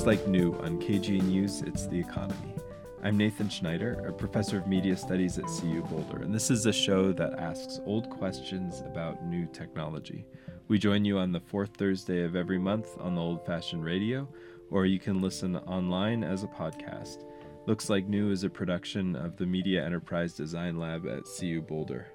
Looks Like New on KGNU's, It's the Economy. I'm Nathan Schneider, a professor of media studies at CU Boulder, and this is a show that asks old questions about new technology. We join you on the fourth Thursday of every month on the old fashioned radio, or you can listen online as a podcast. Looks Like New is a production of the Media Enterprise Design Lab at CU Boulder.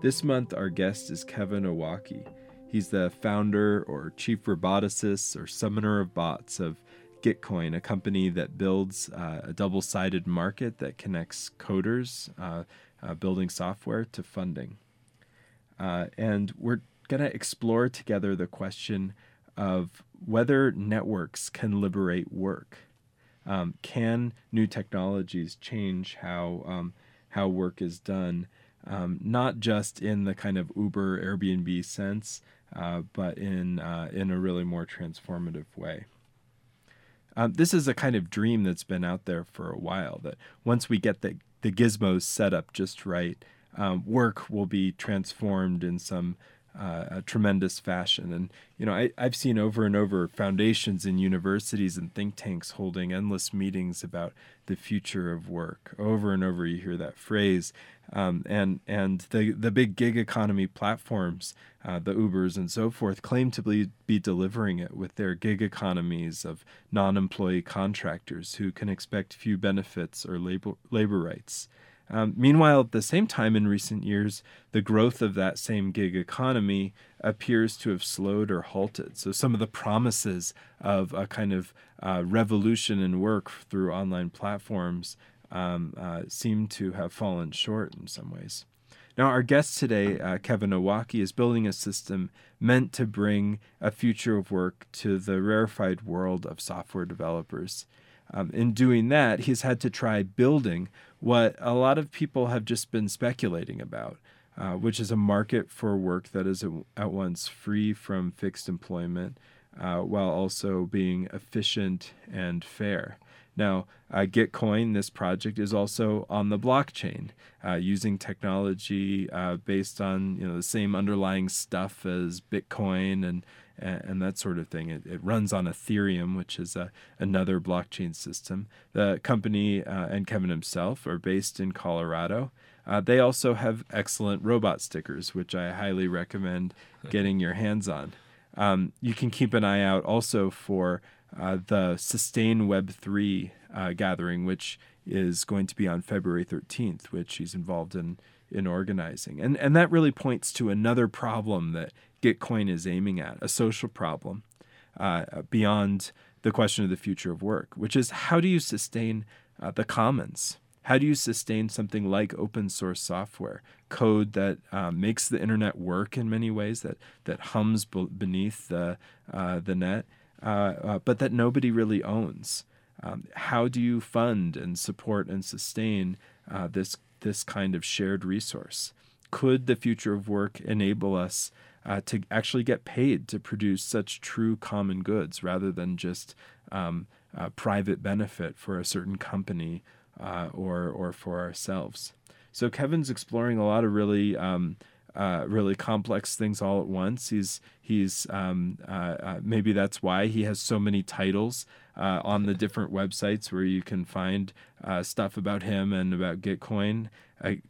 This month, our guest is Kevin Owocki. He's the founder or chief roboticist or summoner of bots of Gitcoin, a company that builds uh, a double sided market that connects coders uh, uh, building software to funding. Uh, and we're going to explore together the question of whether networks can liberate work. Um, can new technologies change how, um, how work is done? Um, not just in the kind of Uber, Airbnb sense, uh, but in uh, in a really more transformative way. Um, this is a kind of dream that's been out there for a while. That once we get the the gizmos set up just right, um, work will be transformed in some uh, tremendous fashion. And you know, I, I've seen over and over foundations and universities and think tanks holding endless meetings about the future of work. Over and over, you hear that phrase. Um, and and the the big gig economy platforms, uh, the Ubers and so forth, claim to be, be delivering it with their gig economies of non-employee contractors who can expect few benefits or labor labor rights. Um, meanwhile, at the same time, in recent years, the growth of that same gig economy appears to have slowed or halted. So, some of the promises of a kind of uh, revolution in work through online platforms um, uh, seem to have fallen short in some ways. Now, our guest today, uh, Kevin Owocki, is building a system meant to bring a future of work to the rarefied world of software developers. Um, in doing that, he's had to try building what a lot of people have just been speculating about, uh, which is a market for work that is at once free from fixed employment uh, while also being efficient and fair. Now, uh, Gitcoin, this project, is also on the blockchain, uh, using technology uh, based on you know the same underlying stuff as Bitcoin and and, that sort of thing. It, it runs on Ethereum, which is a, another blockchain system. The company uh, and Kevin himself are based in Colorado. Uh, they also have excellent robot stickers, which I highly recommend getting your hands on. Um, you can keep an eye out also for uh, the Sustain Web 3 uh, gathering, which is going to be on February 13th, which he's involved in in organizing. And and that really points to another problem that Gitcoin is aiming at, a social problem uh, beyond the question of the future of work, which is how do you sustain uh, the commons? How do you sustain something like open source software, code that uh, makes the internet work in many ways, that that hums beneath the uh, the net? Uh, uh, but that nobody really owns. Um, how do you fund and support and sustain uh, this this kind of shared resource? Could the future of work enable us uh, to actually get paid to produce such true common goods rather than just um, private benefit for a certain company uh, or or for ourselves? So Kevin's exploring a lot of really um, uh, really complex things all at once. He's he's um, uh, uh, maybe that's why he has so many titles uh, on the different websites where you can find uh, stuff about him and about Gitcoin.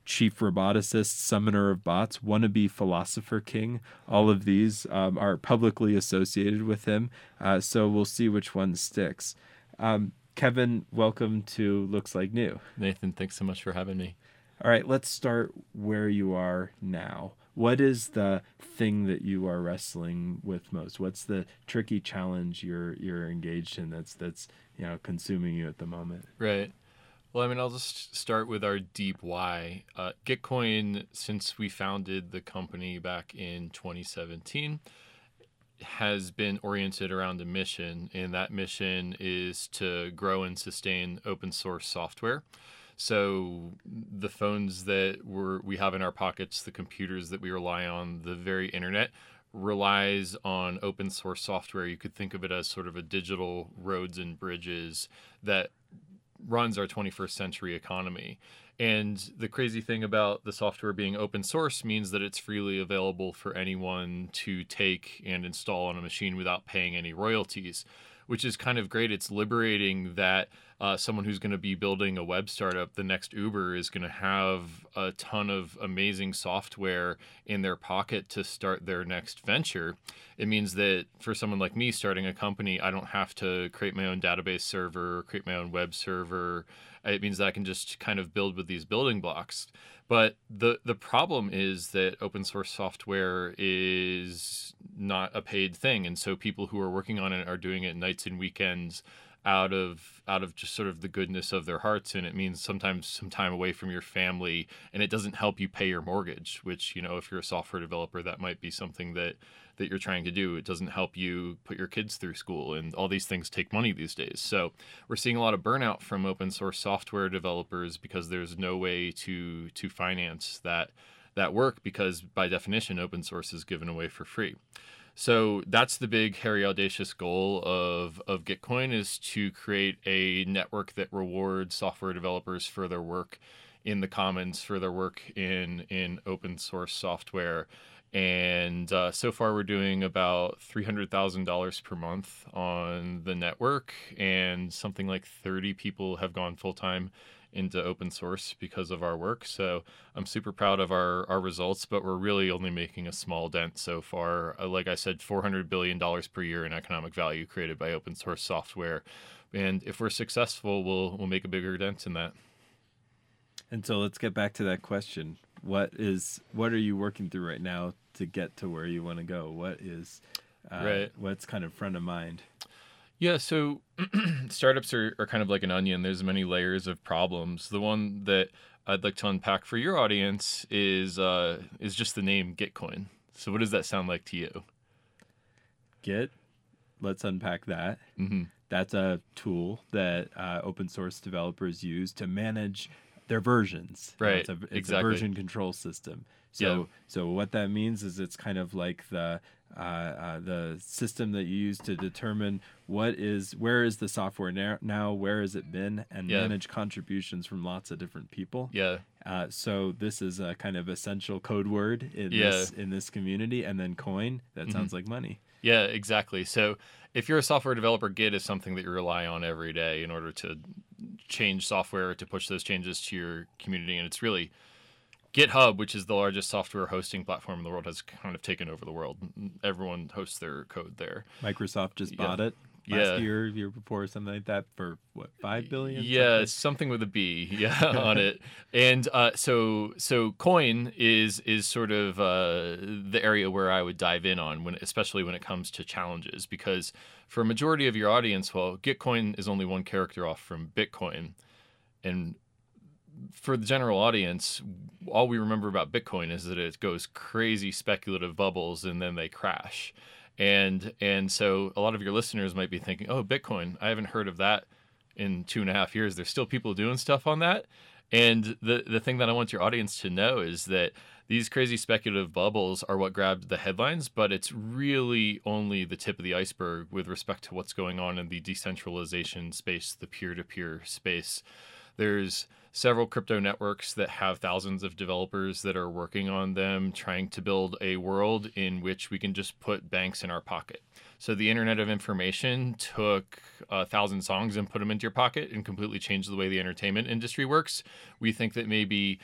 chief roboticist, summoner of bots, wannabe philosopher king. All of these um, are publicly associated with him. Uh, so we'll see which one sticks. Um, Kevin, welcome to Looks Like New. Nathan, thanks so much for having me. All right, let's start where you are now. What is the thing that you are wrestling with most? What's the tricky challenge you're you're engaged in that's that's you know consuming you at the moment? Right. Well, I mean, I'll just start with our deep why. Uh, Gitcoin, since we founded the company back in 2017, has been oriented around a mission, and that mission is to grow and sustain open source software. So the phones that we're, we have in our pockets, the computers that we rely on, the very internet relies on open source software. You could think of it as sort of a digital roads and bridges that runs our 21st century economy. And the crazy thing about the software being open source means that it's freely available for anyone to take and install on a machine without paying any royalties, which is kind of great. It's liberating that uh, someone who's going to be building a web startup, the next Uber, is going to have a ton of amazing software in their pocket to start their next venture. It means that for someone like me starting a company, I don't have to create my own database server, create my own web server it means that I can just kind of build with these building blocks. But the the problem is that open source software is not a paid thing, and so people who are working on it are doing it nights and weekends out of out of just sort of the goodness of their hearts and it means sometimes some time away from your family and it doesn't help you pay your mortgage which you know if you're a software developer that might be something that that you're trying to do. It doesn't help you put your kids through school and all these things take money these days. So we're seeing a lot of burnout from open source software developers because there's no way to to finance that that work because by definition open source is given away for free so that's the big, hairy, audacious goal of, of Gitcoin is to create a network that rewards software developers for their work in the commons, for their work in, in open source software. And uh, so far, we're doing about $300,000 per month on the network, and something like 30 people have gone full time into open source because of our work. So I'm super proud of our, our results, but we're really only making a small dent so far. Uh, like I said, $400 billion per year in economic value created by open source software. And if we're successful, we'll, we'll make a bigger dent in that. And so let's get back to that question. What is what are you working through right now to get to where you want to go? What is uh, right. what's kind of front of mind? Yeah, so startups are, are kind of like an onion. There's many layers of problems. The one that I'd like to unpack for your audience is uh, is just the name Gitcoin. So what does that sound like to you? Git. Let's unpack that. Mm-hmm. That's a tool that uh, open source developers use to manage their versions. Right. It's, a, it's exactly. a version control system. So yeah. so what that means is it's kind of like the uh, uh, the system that you use to determine what is where is the software now, now where has it been and yeah. manage contributions from lots of different people yeah uh, so this is a kind of essential code word in yeah. this in this community and then coin that mm-hmm. sounds like money yeah exactly so if you're a software developer git is something that you rely on every day in order to change software to push those changes to your community and it's really GitHub, which is the largest software hosting platform in the world, has kind of taken over the world. Everyone hosts their code there. Microsoft just yeah. bought it last yeah. year, year before, something like that, for what five billion? Yeah, something, something with a B, yeah, on it. And uh, so, so Coin is is sort of uh, the area where I would dive in on when, especially when it comes to challenges, because for a majority of your audience, well, Gitcoin is only one character off from Bitcoin, and for the general audience, all we remember about Bitcoin is that it goes crazy speculative bubbles and then they crash. And and so a lot of your listeners might be thinking, oh, Bitcoin, I haven't heard of that in two and a half years. There's still people doing stuff on that. And the the thing that I want your audience to know is that these crazy speculative bubbles are what grabbed the headlines, but it's really only the tip of the iceberg with respect to what's going on in the decentralization space, the peer-to-peer space. There's several crypto networks that have thousands of developers that are working on them, trying to build a world in which we can just put banks in our pocket. So the Internet of Information took a thousand songs and put them into your pocket and completely changed the way the entertainment industry works. We think that maybe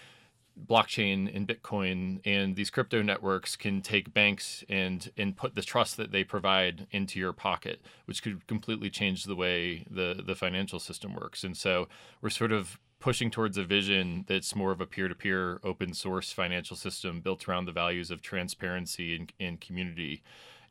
blockchain and bitcoin and these crypto networks can take banks and and put the trust that they provide into your pocket which could completely change the way the the financial system works and so we're sort of pushing towards a vision that's more of a peer-to-peer open source financial system built around the values of transparency and, and community.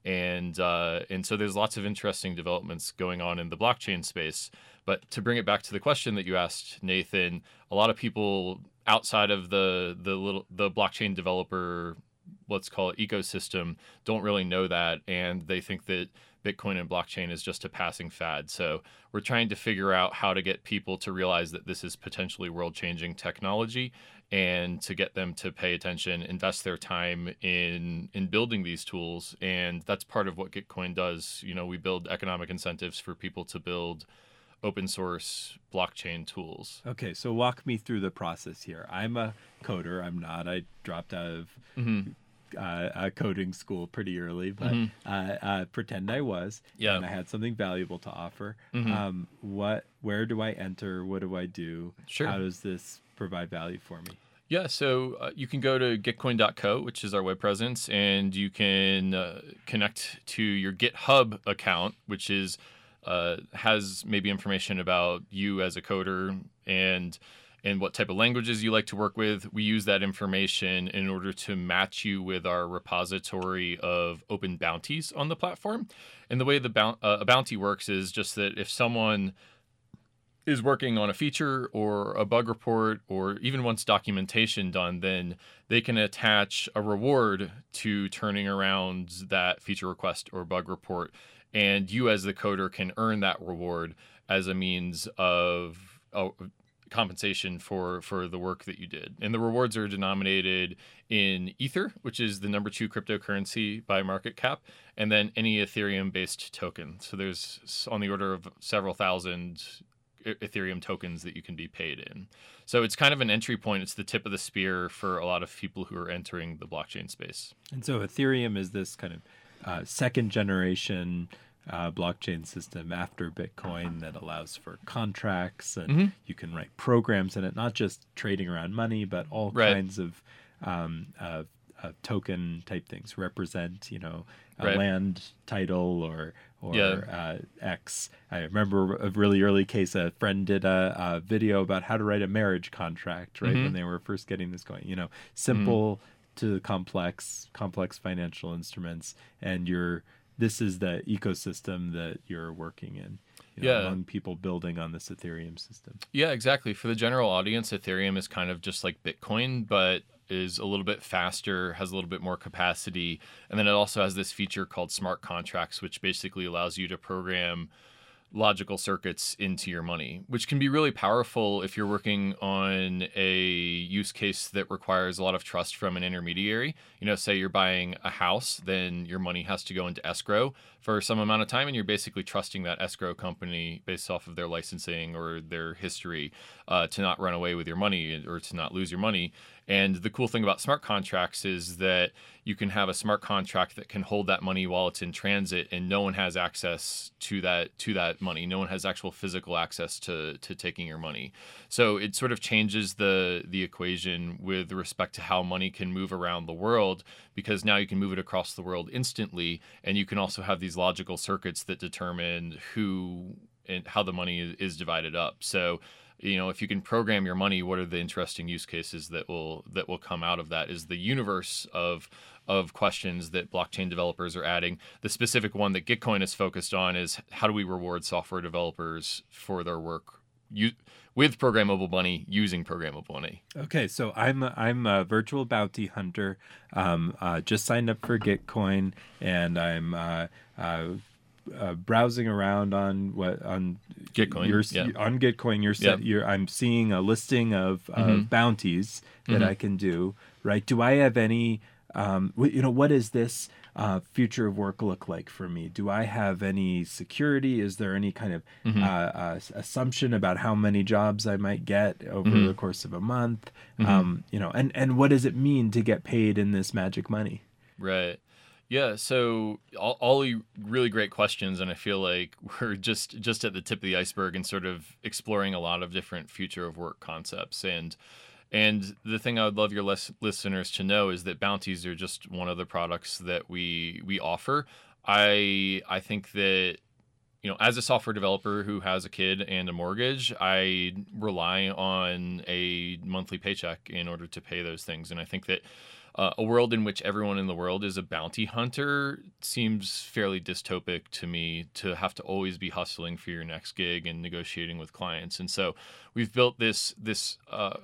And uh, and so there's lots of interesting developments going on in the blockchain space. But to bring it back to the question that you asked nathan a lot of people outside of the the little the blockchain developer let's call it ecosystem don't really know that. And they think that Bitcoin and blockchain is just a passing fad. So we're trying to figure out how to get people to realize that this is potentially world changing technology and to get them to pay attention, invest their time in in building these tools, and that's part of what Gitcoin does. You know, we build economic incentives for people to build open source blockchain tools. Okay, so walk me through the process here. I'm a coder. I'm not. I dropped out of Mm-hmm. Uh, coding school pretty early, but Mhm. uh, uh, pretend I was. Yeah. And I had something valuable to offer. Mhm. Um, what? Where do I enter? What do I do? Sure. How does this provide value for me? Yeah, so uh, you can go to gitcoin.co, which is our web presence, and you can uh, connect to your GitHub account, which is uh, has maybe information about you as a coder and and what type of languages you like to work with. We use that information in order to match you with our repository of open bounties on the platform. And the way the boun- uh, a bounty works is just that if someone is working on a feature or a bug report or even once documentation done, then they can attach a reward to turning around that feature request or bug report. And you, as the coder, can earn that reward as a means of uh, compensation for for the work that you did. And the rewards are denominated in Ether, which is the number two cryptocurrency by market cap, and then any Ethereum based token. So there's on the order of several thousand Ethereum tokens that you can be paid in. So it's kind of an entry point. It's the tip of the spear for a lot of people who are entering the blockchain space. And so Ethereum is this kind of uh, second generation uh, blockchain system after Bitcoin that allows for contracts and Mhm. you can write programs in it, not just trading around money, but all Right. kinds of um, uh, uh, token type things represent, you know, a Right. land title or or Yeah. uh, X. I remember a really early case. A friend did a, a video about how to write a marriage contract, right? Mhm. When they were first getting this going, you know, simple to complex, complex financial instruments, and you're this is the ecosystem that you're working in. You know, Yeah. among people building on this Ethereum system. Yeah, exactly. For the general audience, Ethereum is kind of just like Bitcoin, but is a little bit faster, has a little bit more capacity. And then it also has this feature called smart contracts, which basically allows you to program logical circuits into your money, which can be really powerful if you're working on a use case that requires a lot of trust from an intermediary. You know, say you're buying a house, then your money has to go into escrow for some amount of time, and you're basically trusting that escrow company based off of their licensing or their history uh, to not run away with your money or to not lose your money. And the cool thing about smart contracts is that you can have a smart contract that can hold that money while it's in transit, and no one has access to that to that money. No one has actual physical access to to taking your money. So it sort of changes the the equation with respect to how money can move around the world because now you can move it across the world instantly, and you can also have these logical circuits that determine who and how the money is- divided up. So you know if you can program your money what are the interesting use cases that will that will come out of that is the universe of of questions that blockchain developers are adding the specific one that gitcoin is focused on is how do we reward software developers for their work you, with programmable money using programmable money Okay, so I'm a, I'm a virtual bounty hunter. Um, uh, just signed up for Gitcoin, and I'm uh, uh, uh, browsing around on what on Gitcoin, You're, yeah. On Gitcoin, you're, set, you're I'm seeing a listing of, of Mhm. bounties that Mhm. I can do. Right? Do I have any? Um, you know, what does this uh, future of work look like for me? Do I have any security? Is there any kind of Mhm. uh, uh, assumption about how many jobs I might get over Mhm. the course of a month? Mhm. Um, you know, and and what does it mean to get paid in this magic money? Right. Yeah. So all, all really great questions, and I feel like we're just just at the tip of the iceberg and sort of exploring a lot of different future of work concepts. And and the thing I would love your lis- listeners to know is that bounties are just one of the products that we we offer. I I think that you know, as a software developer who has a kid and a mortgage, I rely on a monthly paycheck in order to pay those things. And I think that uh, a world in which everyone in the world is a bounty hunter seems fairly dystopic to me to have to always be hustling for your next gig and negotiating with clients. And so we've built this this uh,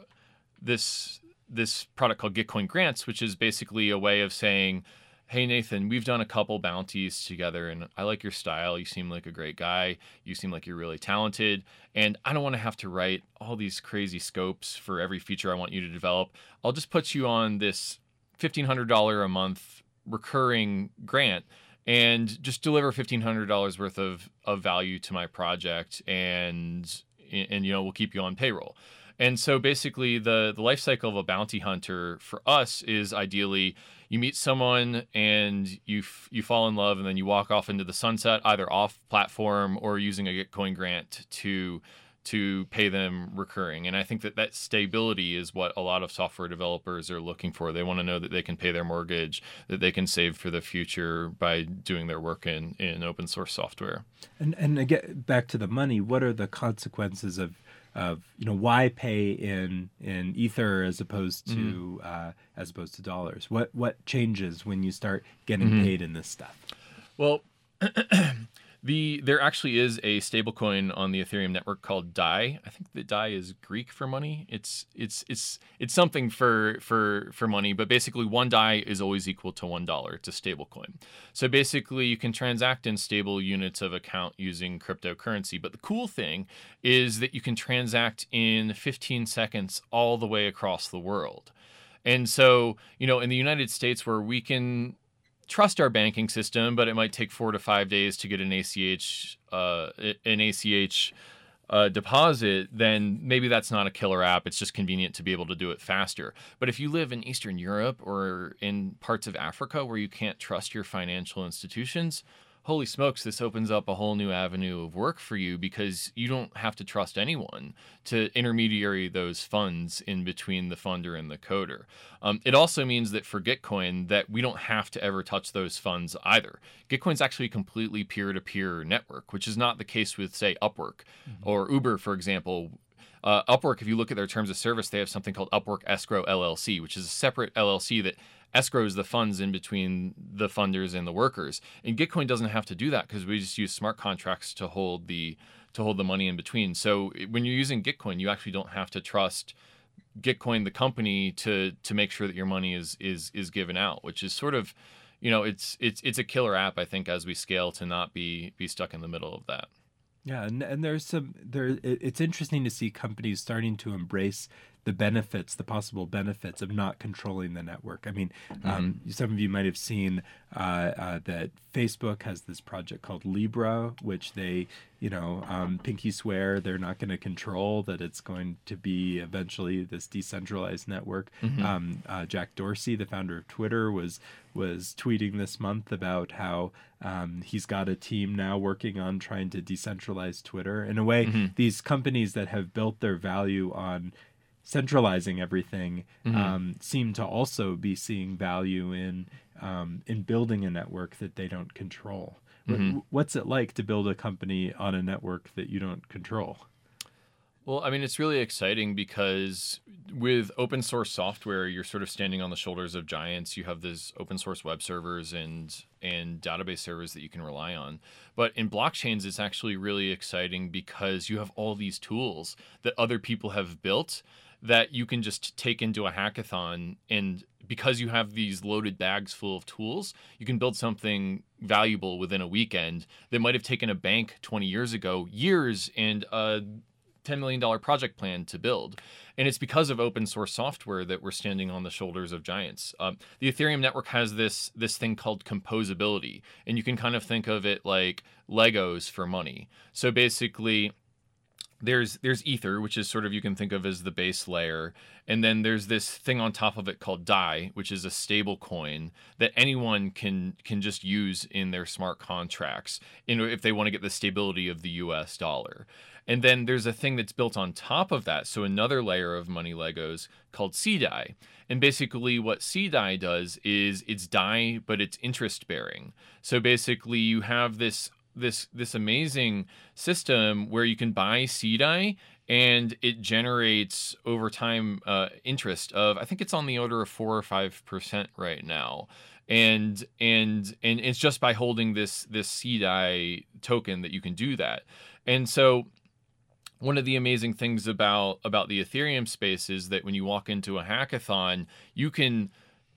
this this product called Gitcoin Grants, which is basically a way of saying hey Nathan, we've done a couple bounties together and I like your style. You seem like a great guy. You seem like you're really talented. And I don't want to have to write all these crazy scopes for every feature I want you to develop. I'll just put you on this $1,500 a month recurring grant and just deliver $1,500 worth of, of value to my project and, and, you know, we'll keep you on payroll. And so basically the, the life cycle of a bounty hunter for us is ideally you meet someone and you f- you fall in love and then you walk off into the sunset either off platform or using a Gitcoin grant to to pay them recurring. And I think that that stability is what a lot of software developers are looking for. They want to know that they can pay their mortgage, that they can save for the future by doing their work in, in open source software. And and again back to the money, what are the consequences of of you know why pay in in ether as opposed to mm-hmm. uh, as opposed to dollars what what changes when you start getting mm-hmm. paid in this stuff well The there actually is a stablecoin on the Ethereum network called Dai. I think the Dai is Greek for money. It's it's it's it's something for for for money, but basically one Dai is always equal to one dollar. It's a stablecoin. So basically, you can transact in stable units of account using cryptocurrency. But the cool thing is that you can transact in 15 seconds all the way across the world. And so, you know, in the United States, where we can trust our banking system, but it might take four to five days to get an ACH uh, an ACH uh, deposit, then maybe that's not a killer app. It's just convenient to be able to do it faster. But if you live in Eastern Europe or in parts of Africa where you can't trust your financial institutions, holy smokes, this opens up a whole new avenue of work for you because you don't have to trust anyone to intermediary those funds in between the funder and the coder. Um, it also means that for Gitcoin that we don't have to ever touch those funds either. Gitcoin's actually a completely peer-to-peer network, which is not the case with say Upwork mm-hmm. or Uber, for example. Uh, Upwork, if you look at their terms of service, they have something called Upwork Escrow LLC, which is a separate LLC that escrows the funds in between the funders and the workers. And Gitcoin doesn't have to do that because we just use smart contracts to hold the to hold the money in between. So when you're using Gitcoin, you actually don't have to trust Gitcoin the company to to make sure that your money is is is given out, which is sort of you know it's it's it's a killer app I think as we scale to not be be stuck in the middle of that. Yeah, and, and there's some there. It's interesting to see companies starting to embrace the benefits, the possible benefits of not controlling the network. I mean, mm-hmm. um, some of you might have seen uh, uh, that Facebook has this project called Libra, which they, you know, um, pinky swear they're not going to control, that it's going to be eventually this decentralized network. Mm-hmm. Um, uh, Jack Dorsey, the founder of Twitter, was was tweeting this month about how um, he's got a team now working on trying to decentralize Twitter. In a way, mm-hmm. these companies that have built their value on centralizing everything mm-hmm. um, seem to also be seeing value in um, in building a network that they don't control. Mm-hmm. What's it like to build a company on a network that you don't control? Well, I mean, it's really exciting because with open source software, you're sort of standing on the shoulders of giants. You have these open source web servers and and database servers that you can rely on. But in blockchains, it's actually really exciting because you have all these tools that other people have built that you can just take into a hackathon and because you have these loaded bags full of tools, you can build something valuable within a weekend that might have taken a bank 20 years ago years and a $10 million project plan to build. And it's because of open source software that we're standing on the shoulders of giants. Um, the Ethereum network has this this thing called composability, and you can kind of think of it like Legos for money. So basically, there's there's ether which is sort of you can think of as the base layer and then there's this thing on top of it called dai which is a stable coin that anyone can can just use in their smart contracts in, if they want to get the stability of the us dollar and then there's a thing that's built on top of that so another layer of money legos called CDAI. And basically, what CDAI does is it's DAI, but it's interest bearing. So basically, you have this this this amazing system where you can buy CDAI and it generates over time uh, interest of I think it's on the order of four or five percent right now, and and and it's just by holding this this CDAI token that you can do that, and so one of the amazing things about about the Ethereum space is that when you walk into a hackathon, you can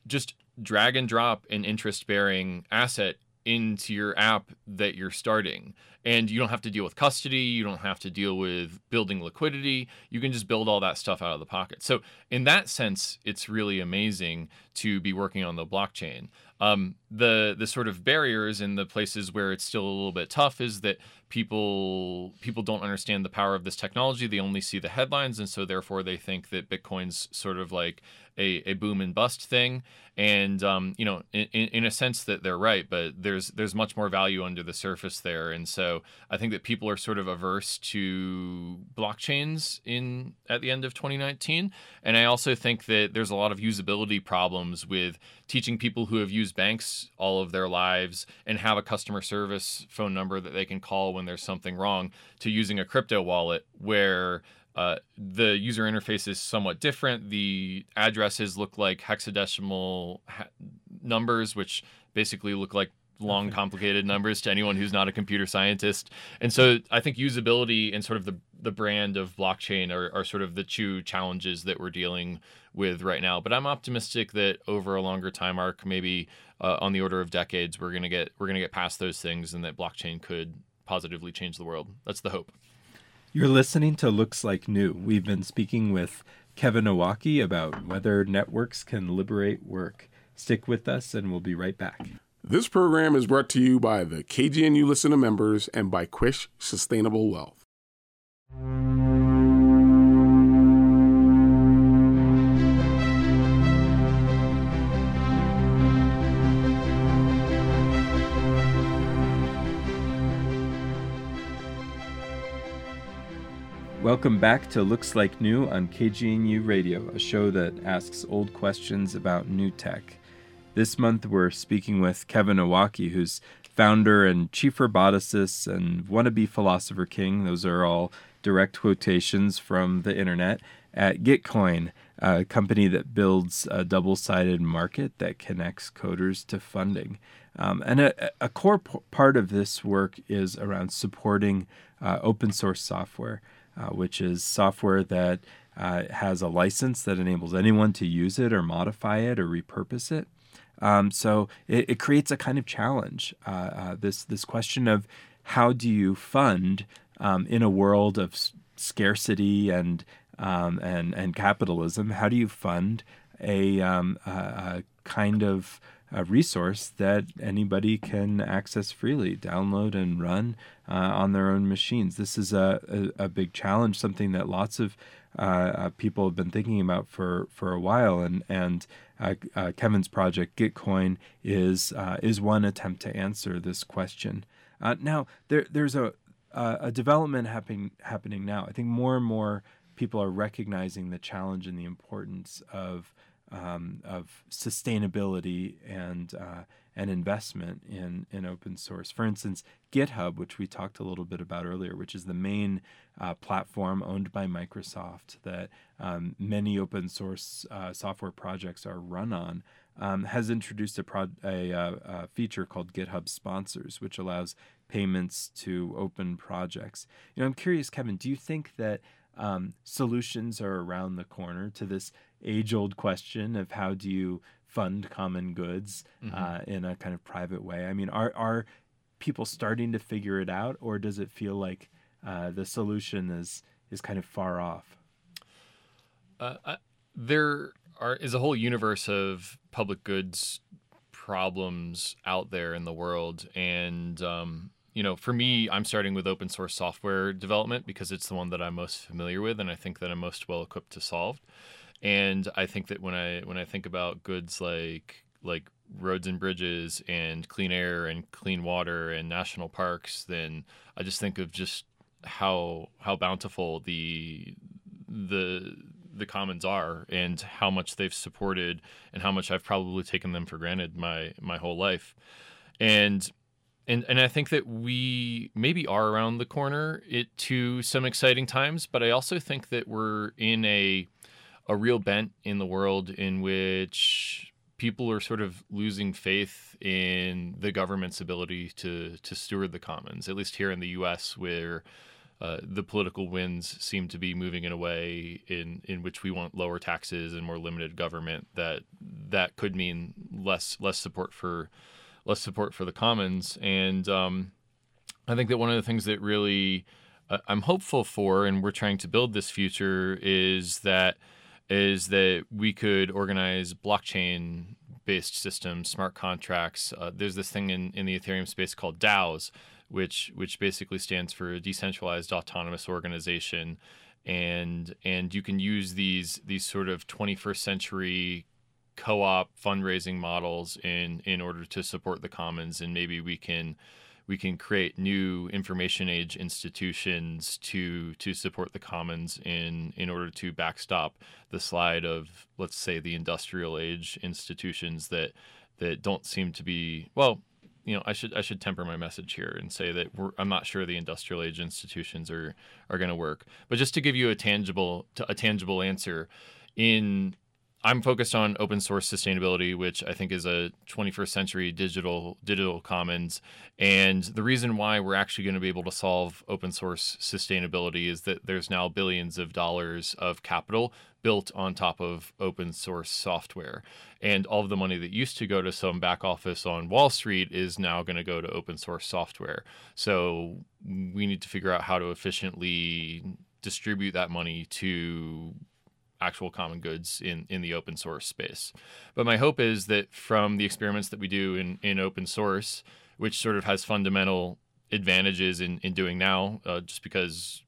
just drag and drop an interest bearing asset into your app that you're starting. And you don't have to deal with custody. You don't have to deal with building liquidity. You can just build all that stuff out of the pocket. So, in that sense, it's really amazing to be working on the blockchain. Um, the the sort of barriers in the places where it's still a little bit tough is that people people don't understand the power of this technology. They only see the headlines, and so therefore they think that Bitcoin's sort of like a, a boom and bust thing. And um, you know, in, in a sense that they're right, but there's there's much more value under the surface there. And so I think that people are sort of averse to blockchains in at the end of 2019. And I also think that there's a lot of usability problems with teaching people who have used banks all of their lives and have a customer service phone number that they can call when there's something wrong to using a crypto wallet where uh, the user interface is somewhat different. The addresses look like hexadecimal ha- numbers, which basically look like long, complicated numbers to anyone who's not a computer scientist. And so I think usability and sort of the, the brand of blockchain are, are sort of the two challenges that we're dealing with right now. But I'm optimistic that over a longer time arc, maybe uh, on the order of decades, we're gonna get we're gonna get past those things, and that blockchain could positively change the world. That's the hope. You're listening to Looks Like New. We've been speaking with Kevin Owocki about whether networks can liberate work. Stick with us, and we'll be right back. This program is brought to you by the KGNU listener members and by Quish Sustainable Wealth. Welcome back to Looks Like New on KGNU Radio, a show that asks old questions about new tech. This month we're speaking with Kevin Owocki, who's founder and chief roboticist and wannabe philosopher king. Those are all direct quotations from the internet at Gitcoin, a company that builds a double sided market that connects coders to funding. Um, and a, a core p- part of this work is around supporting uh, open source software uh, which is software that uh, has a license that enables anyone to use it or modify it or repurpose it. Um, so it, it, creates a kind of challenge. Uh, uh this this question of how do you fund um, in a world of s- scarcity and um, and and capitalism? How do you fund a, um, a, a kind of a resource that anybody can access freely, download and run uh, on their own machines. This is a, a, a big challenge, something that lots of uh, uh, people have been thinking about for, for a while, and and uh, uh, Kevin's project Gitcoin is is one attempt to answer this question. now there there's a a development happening happening now. I think more and more people are recognizing the challenge and the importance of um, of sustainability and uh, and investment in in open source. For instance, GitHub, which we talked a little bit about earlier, which is the main uh, platform owned by Microsoft that um, many open source uh, software projects are run on. Um, has introduced a, pro- a, uh, a, feature called GitHub Sponsors, which allows payments to open projects. You know, I'm curious, Kevin, do you think that um, solutions are around the corner to this age old question of how do you fund common goods mm-hmm. uh, in a kind of private way. I mean, are, are people starting to figure it out, or does it feel like uh, the solution is, is kind of far off? Uh, I, there are, is a whole universe of public goods problems out there in the world. And um, you know, for me, I'm starting with open source software development because it's the one that I'm most familiar with and I think that I'm most well equipped to solve. And I think that when I when I think about goods like like roads and bridges and clean air and clean water and national parks, then I just think of just how how bountiful the the the commons are and how much they've supported and how much I've probably taken them for granted my my whole life. And and and I think that we maybe are around the corner it to some exciting times, but I also think that we're in a a real bent in the world in which people are sort of losing faith in the government's ability to to steward the commons. At least here in the U.S., where uh, the political winds seem to be moving in a way in in which we want lower taxes and more limited government. That that could mean less less support for less support for the commons. And um, I think that one of the things that really uh, I'm hopeful for, and we're trying to build this future, is that is that we could organize blockchain based systems, smart contracts. Uh, there's this thing in, in the Ethereum space called DAOs, which which basically stands for decentralized autonomous organization, and and you can use these these sort of 21st century co-op fundraising models in in order to support the commons, and maybe we can we can create new information age institutions to to support the commons in in order to backstop the slide of let's say the industrial age institutions that that don't seem to be well you know, I should I should temper my message here and say that I'm not sure the industrial age institutions are are going to work. But just to give you a tangible a tangible answer, in I'm focused on open source sustainability, which I think is a 21st century digital digital commons. And the reason why we're actually going to be able to solve open source sustainability is that there's now billions of dollars of capital built on top of open source software. And all of the money that used to go to some back office on Wall Street is now going to go to open source software. So we need to figure out how to efficiently distribute that money to actual common goods in, in the open source space. But my hope is that from the experiments that we do in, in open source, which sort of has fundamental advantages in, in doing now, uh, just because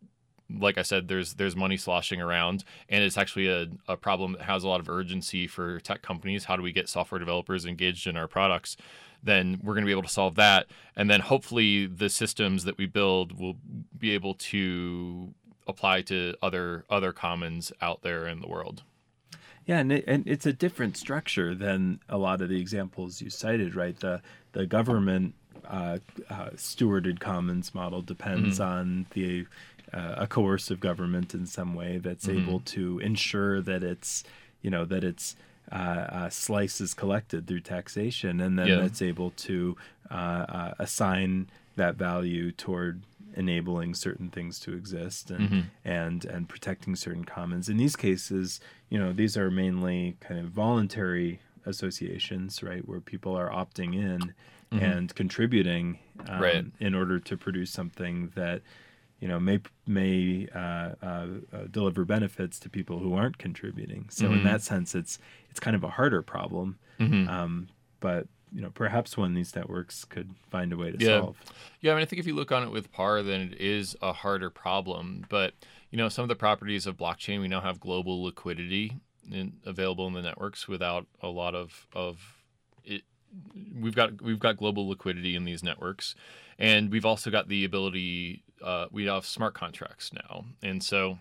like I said, there's there's money sloshing around, and it's actually a, a problem that has a lot of urgency for tech companies. How do we get software developers engaged in our products? Then we're going to be able to solve that, and then hopefully the systems that we build will be able to apply to other other commons out there in the world. Yeah, and, it, and it's a different structure than a lot of the examples you cited, right? The the government uh, uh, stewarded commons model depends mm-hmm. on the uh, a coercive government in some way that's mm-hmm. able to ensure that it's you know that it's uh, uh, slices collected through taxation, and then yeah. it's able to uh, uh, assign that value toward enabling certain things to exist and mm-hmm. and and protecting certain commons. In these cases, you know, these are mainly kind of voluntary associations, right, where people are opting in mm-hmm. and contributing um, right. in order to produce something that you know may may uh, uh, uh, deliver benefits to people who aren't contributing. So mm-hmm. in that sense, it's it's kind of a harder problem. Mm-hmm. Um, but you know perhaps one of these networks could find a way to yeah. solve. Yeah, I mean I think if you look on it with par, then it is a harder problem. But you know some of the properties of blockchain, we now have global liquidity in, available in the networks without a lot of of it. We've got we've got global liquidity in these networks, and we've also got the ability. Uh, we have smart contracts now, and so.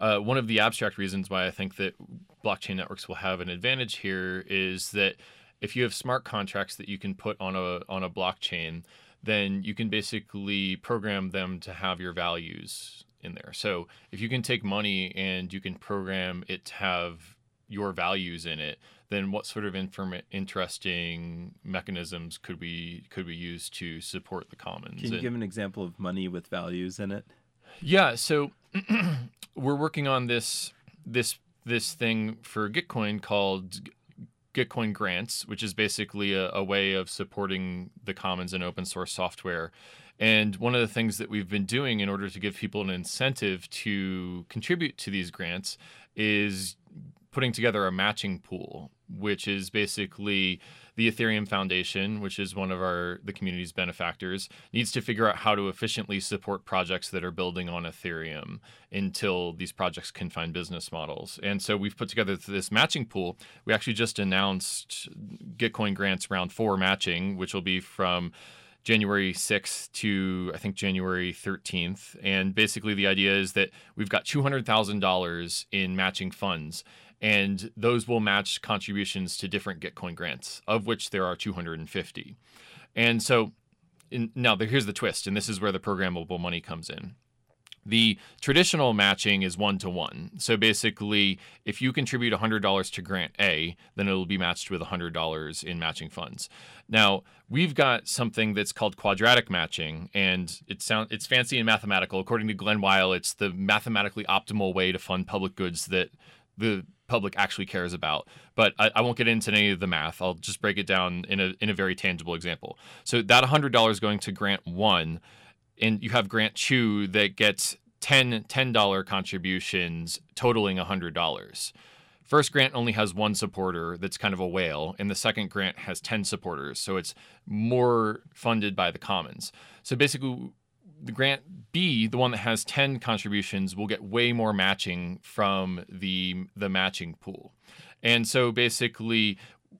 Uh, one of the abstract reasons why I think that blockchain networks will have an advantage here is that if you have smart contracts that you can put on a on a blockchain, then you can basically program them to have your values in there. So if you can take money and you can program it to have your values in it, then what sort of inform- interesting mechanisms could we could we use to support the commons? Can you and, give an example of money with values in it? Yeah, so we're working on this this this thing for Gitcoin called Gitcoin grants, which is basically a, a, way of supporting the commons and open source software. And one of the things that we've been doing in order to give people an incentive to contribute to these grants is putting together a matching pool, which is basically the Ethereum Foundation, which is one of our the community's benefactors, needs to figure out how to efficiently support projects that are building on Ethereum until these projects can find business models. And so we've put together this matching pool. We actually just announced Gitcoin grants round four matching, which will be from January 6th to I think January 13th. And basically, the idea is that we've got $200,000 in matching funds and those will match contributions to different Gitcoin grants, of which there are 250. And so in, now here's the twist, and this is where the programmable money comes in. The traditional matching is one to one. So basically, if you contribute $100 to grant A, then it'll be matched with $100 in matching funds. Now, we've got something that's called quadratic matching, and it sound, it's fancy and mathematical. According to Glen Weyl, it's the mathematically optimal way to fund public goods that the public actually cares about. But I, I, won't get into any of the math. I'll just break it down in a in a very tangible example. So that hundred dollars going to grant one, and you have grant two that gets 10 $10 contributions totaling $100. First grant only has one supporter that's kind of a whale, and the second grant has 10 supporters. So it's more funded by the commons. So basically, the grant B, the one that has 10 contributions, will get way more matching from the the matching pool. And so basically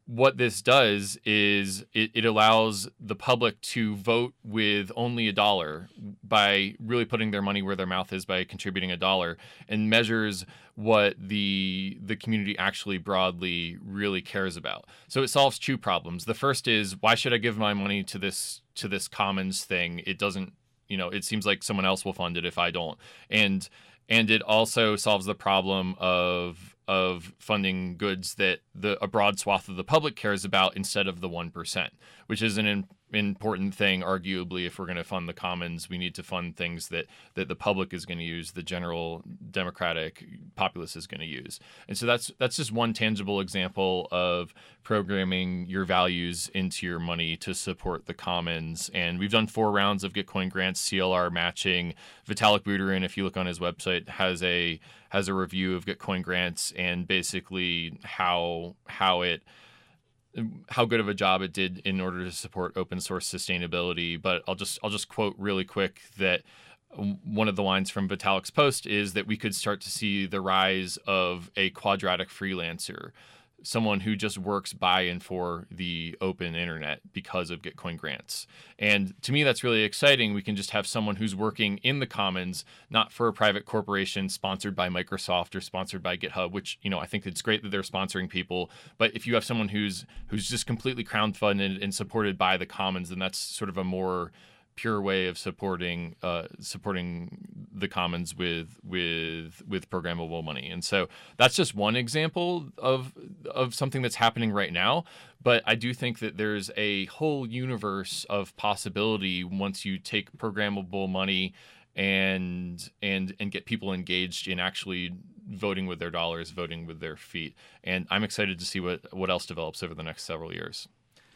what this does is it, it allows the public to vote with only a dollar by really putting their money where their mouth is by contributing a dollar and measures what the the community actually broadly really cares about. So it solves two problems. The first is why should I give my money to this to this commons thing? It doesn't you know it seems like someone else will fund it if i don't. And and it also solves the problem of of funding goods that the a broad swath of the public cares about instead of the 1%, which is an important thing arguably if we're going to fund the commons we need to fund things that that the public is going to use the general democratic populace is going to use. And so that's that's just one tangible example of programming your values into your money to support the commons. And we've done four rounds of gitcoin grants clr matching. Vitalik buterin if you look on his website has a has a review of gitcoin grants and basically how how it how good of a job it did in order to support open source sustainability. But I'll just I'll just quote really quick that one of the lines from Vitalik's post is that we could start to see the rise of a quadratic freelancer someone who just works by and for the open internet because of Gitcoin grants. And to me, that's really exciting. We can just have someone who's working in the commons, not for a private corporation sponsored by Microsoft or sponsored by GitHub, which, you know, I think it's great that they're sponsoring people. But if you have someone who's who's just completely crowdfunded and supported by the commons, then that's sort of a more pure way of supporting uh, supporting the commons with with with programmable money. And so that's just one example of of something that's happening right now. But I do think that there's a whole universe of possibility once you take programmable money and and and get people engaged in actually voting with their dollars, voting with their feet. And I'm excited to see what what else develops over the next several years.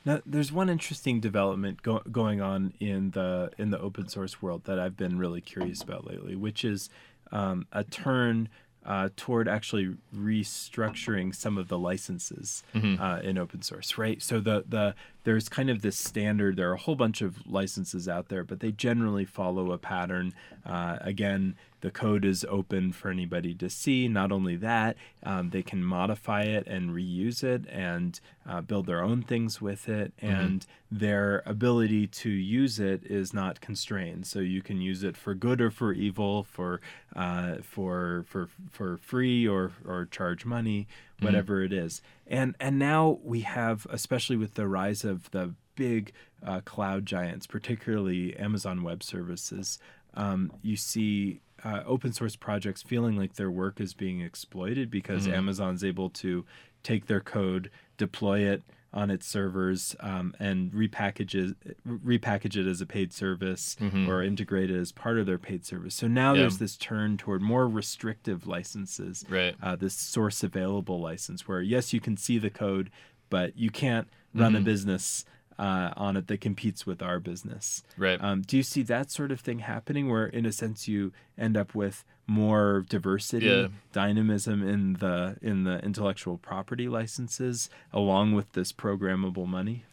Now, there's one interesting development go- going on in the in the open source world that I've been really curious about lately, which is um, a turn uh, toward actually restructuring some of the licenses mm-hmm. uh, in open source, right? So the the there's kind of this standard. There are a whole bunch of licenses out there, but they generally follow a pattern. Uh, again, the code is open for anybody to see. Not only that, um, they can modify it and reuse it and uh, build their own things with it. Mm-hmm. And their ability to use it is not constrained. So you can use it for good or for evil, for uh, for for for free or or charge money. Whatever mm-hmm. it is. And and now we have, especially with the rise of the big uh, cloud giants, particularly Amazon Web Services, um, you see uh, open source projects feeling like their work is being exploited because mm-hmm. Amazon's able to take their code, deploy it on its servers, um, and repackage it, repackage it as a paid service mm-hmm. or integrate it as part of their paid service. So now yeah. there's this turn toward more restrictive licenses, right? Uh, this source available license, where yes, you can see the code, but you can't run mm-hmm. a business uh, on it that competes with our business. Right. Um, do you see that sort of thing happening, where in a sense you end up with more diversity, yeah. dynamism in the in the intellectual property licenses, along with this programmable money?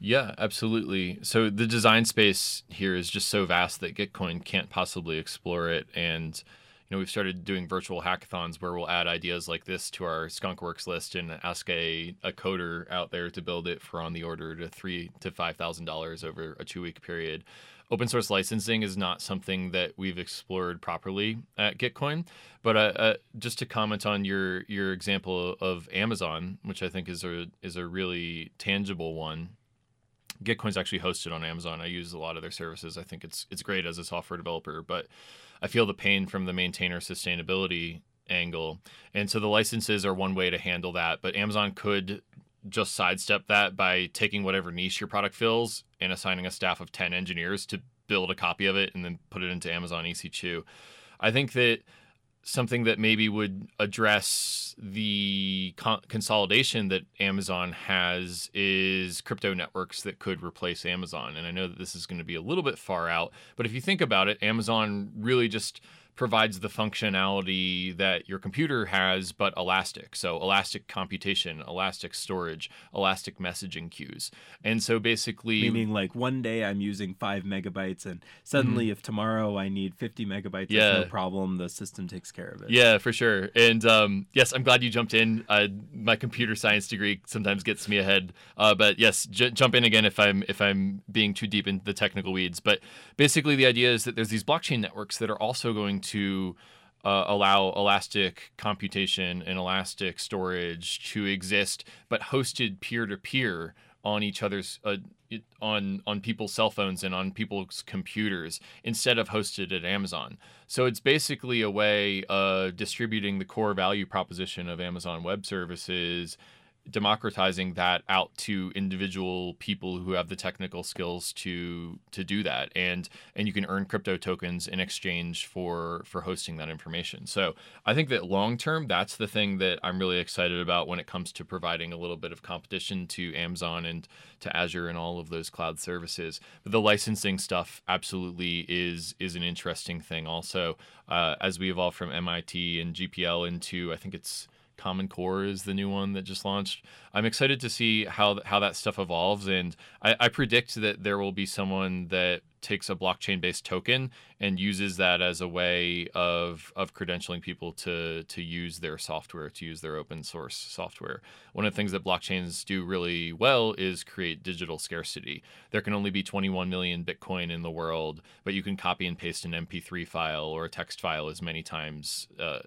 Yeah, absolutely. So the design space here is just so vast that Gitcoin can't possibly explore it, and know, we've started doing virtual hackathons where we'll add ideas like this to our skunkworks list and ask a, a coder out there to build it for on the order to three to five thousand dollars over a two week period. Open source licensing is not something that we've explored properly at Gitcoin, but uh, uh, just to comment on your your example of Amazon, which I think is a is a really tangible one Gitcoin's actually hosted on Amazon. I use a lot of their services. I think it's it's great as a software developer, but I feel the pain from the maintainer sustainability angle. And so the licenses are one way to handle that, but Amazon could just sidestep that by taking whatever niche your product fills and assigning a staff of 10 engineers to build a copy of it and then put it into Amazon EC2. I think that something that maybe would address the con- consolidation that Amazon has is crypto networks that could replace Amazon. And I know that this is going to be a little bit far out, but if you think about it, Amazon really just provides the functionality that your computer has, but elastic. So, elastic computation, elastic storage, elastic messaging queues. And so, basically, meaning like one day I'm using five megabytes, and suddenly, mm-hmm. if tomorrow I need 50 megabytes, yeah. no problem. The system takes care of it. Yeah, for sure. And um, yes, I'm glad you jumped in. Uh, my computer science degree sometimes gets me ahead, uh, but yes, j- jump in again if I'm if I'm being too deep into the technical weeds. But basically, the idea is that there's these blockchain networks that are also going to uh, allow elastic computation and elastic storage to exist, but hosted peer to peer on each other's uh, on on people's cell phones and on people's computers instead of hosted at Amazon. So it's basically a way of distributing the core value proposition of Amazon Web Services democratizing that out to individual people who have the technical skills to to do that. And and you can earn crypto tokens in exchange for for hosting that information. So i think that long term that's the thing that i'm really excited about when it comes to providing a little bit of competition to amazon and to azure and all of those cloud services. But the licensing stuff absolutely is is an interesting thing. Also uh, as we evolve from mit and gpl into i think it's Common Core is the new one that just launched. I'm excited to see how how that stuff evolves, and I, I predict that there will be someone that takes a blockchain based token and uses that as a way of of credentialing people to to use their software to use their open source software one of the things that blockchains do really well is create digital scarcity there can only be 21 million bitcoin in the world but you can copy and paste an mp3 file or a text file as many times uh,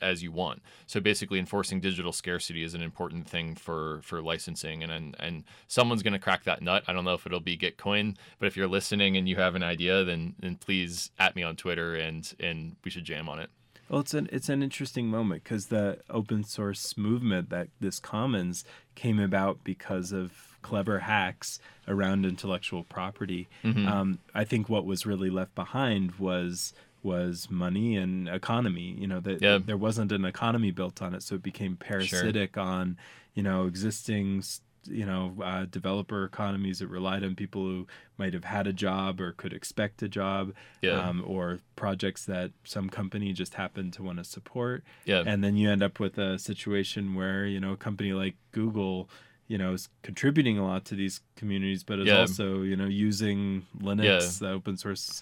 as you want. So basically, enforcing digital scarcity is an important thing for for licensing, and and, and someone's going to crack that nut. I don't know if it'll be Gitcoin, but if you're listening and you have an idea, then then please at me on Twitter, and and we should jam on it. Well, it's an it's an interesting moment because the open source movement that this commons came about because of clever hacks around intellectual property. Mm-hmm. Um, I think what was really left behind was was money and economy. You know, that yeah. there wasn't an economy built on it, so it became parasitic sure. on, you know, existing, you know, uh, developer economies that relied on people who might have had a job or could expect a job, yeah. um, or projects that some company just happened to want to support. Yeah. And then you end up with a situation where you know a company like Google you know is contributing a lot to these communities but is yeah. also you know using linux yeah. the open source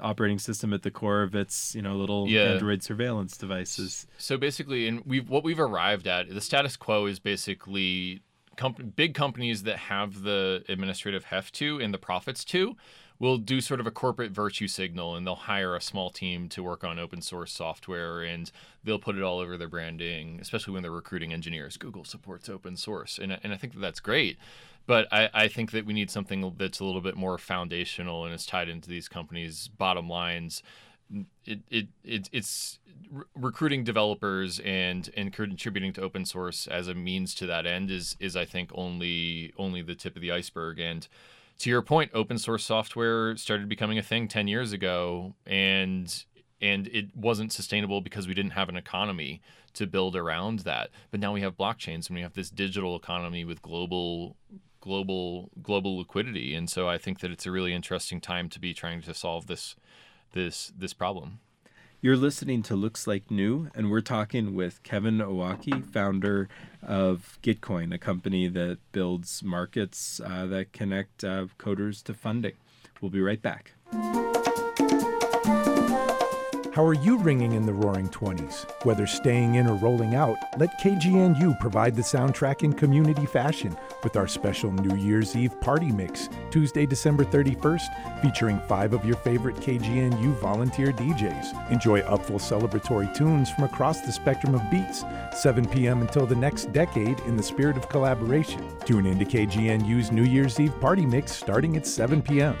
operating system at the core of its you know little yeah. Android surveillance devices. So basically, and we've what we've arrived at the status quo is basically comp- big companies that have the administrative heft to and the profits to will do sort of a corporate virtue signal and they'll hire a small team to work on open source software and they'll put it all over their branding, especially when they're recruiting engineers. Google supports open source. And, and I think that that's great. But I, I think that we need something that's a little bit more foundational and is tied into these companies' bottom lines. It, it, it it's re- recruiting developers and and contributing to open source as a means to that end is is I think only only the tip of the iceberg and to your point open source software started becoming a thing 10 years ago and and it wasn't sustainable because we didn't have an economy to build around that but now we have blockchains and we have this digital economy with global global global liquidity, and so I think that it's a really interesting time to be trying to solve this this this problem. You're listening to Looks Like New, and we're talking with Kevin Owocki, founder of Gitcoin, a company that builds markets uh, that connect uh, coders to funding. We'll be right back. How are you ringing in the roaring 20s? Whether staying in or rolling out, let KGNU provide the soundtrack in community fashion with our special New Year's Eve party mix, Tuesday, December 31st, featuring five of your favorite KGNU volunteer DJs. Enjoy upful celebratory tunes from across the spectrum of beats, 7 p.m. until the next decade in the spirit of collaboration. Tune in to KGNU's New Year's Eve party mix starting at 7 p.m.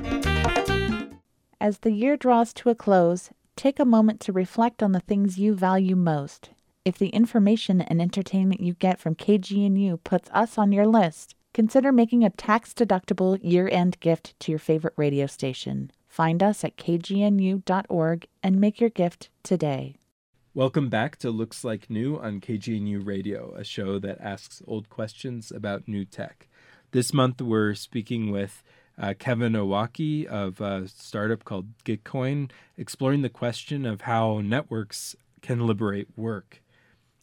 As the year draws to a close, take a moment to reflect on the things you value most. If the information and entertainment you get from KGNU puts us on your list, consider making a tax-deductible year-end gift to your favorite radio station. Find us at kgnu.org and make your gift today. Welcome back to Looks Like New on KGNU Radio, a show that asks old questions about new tech. This month we're speaking with uh, Kevin Owocki of a startup called Gitcoin, exploring the question of how networks can liberate work.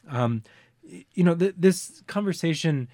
Um, you know, th- this conversation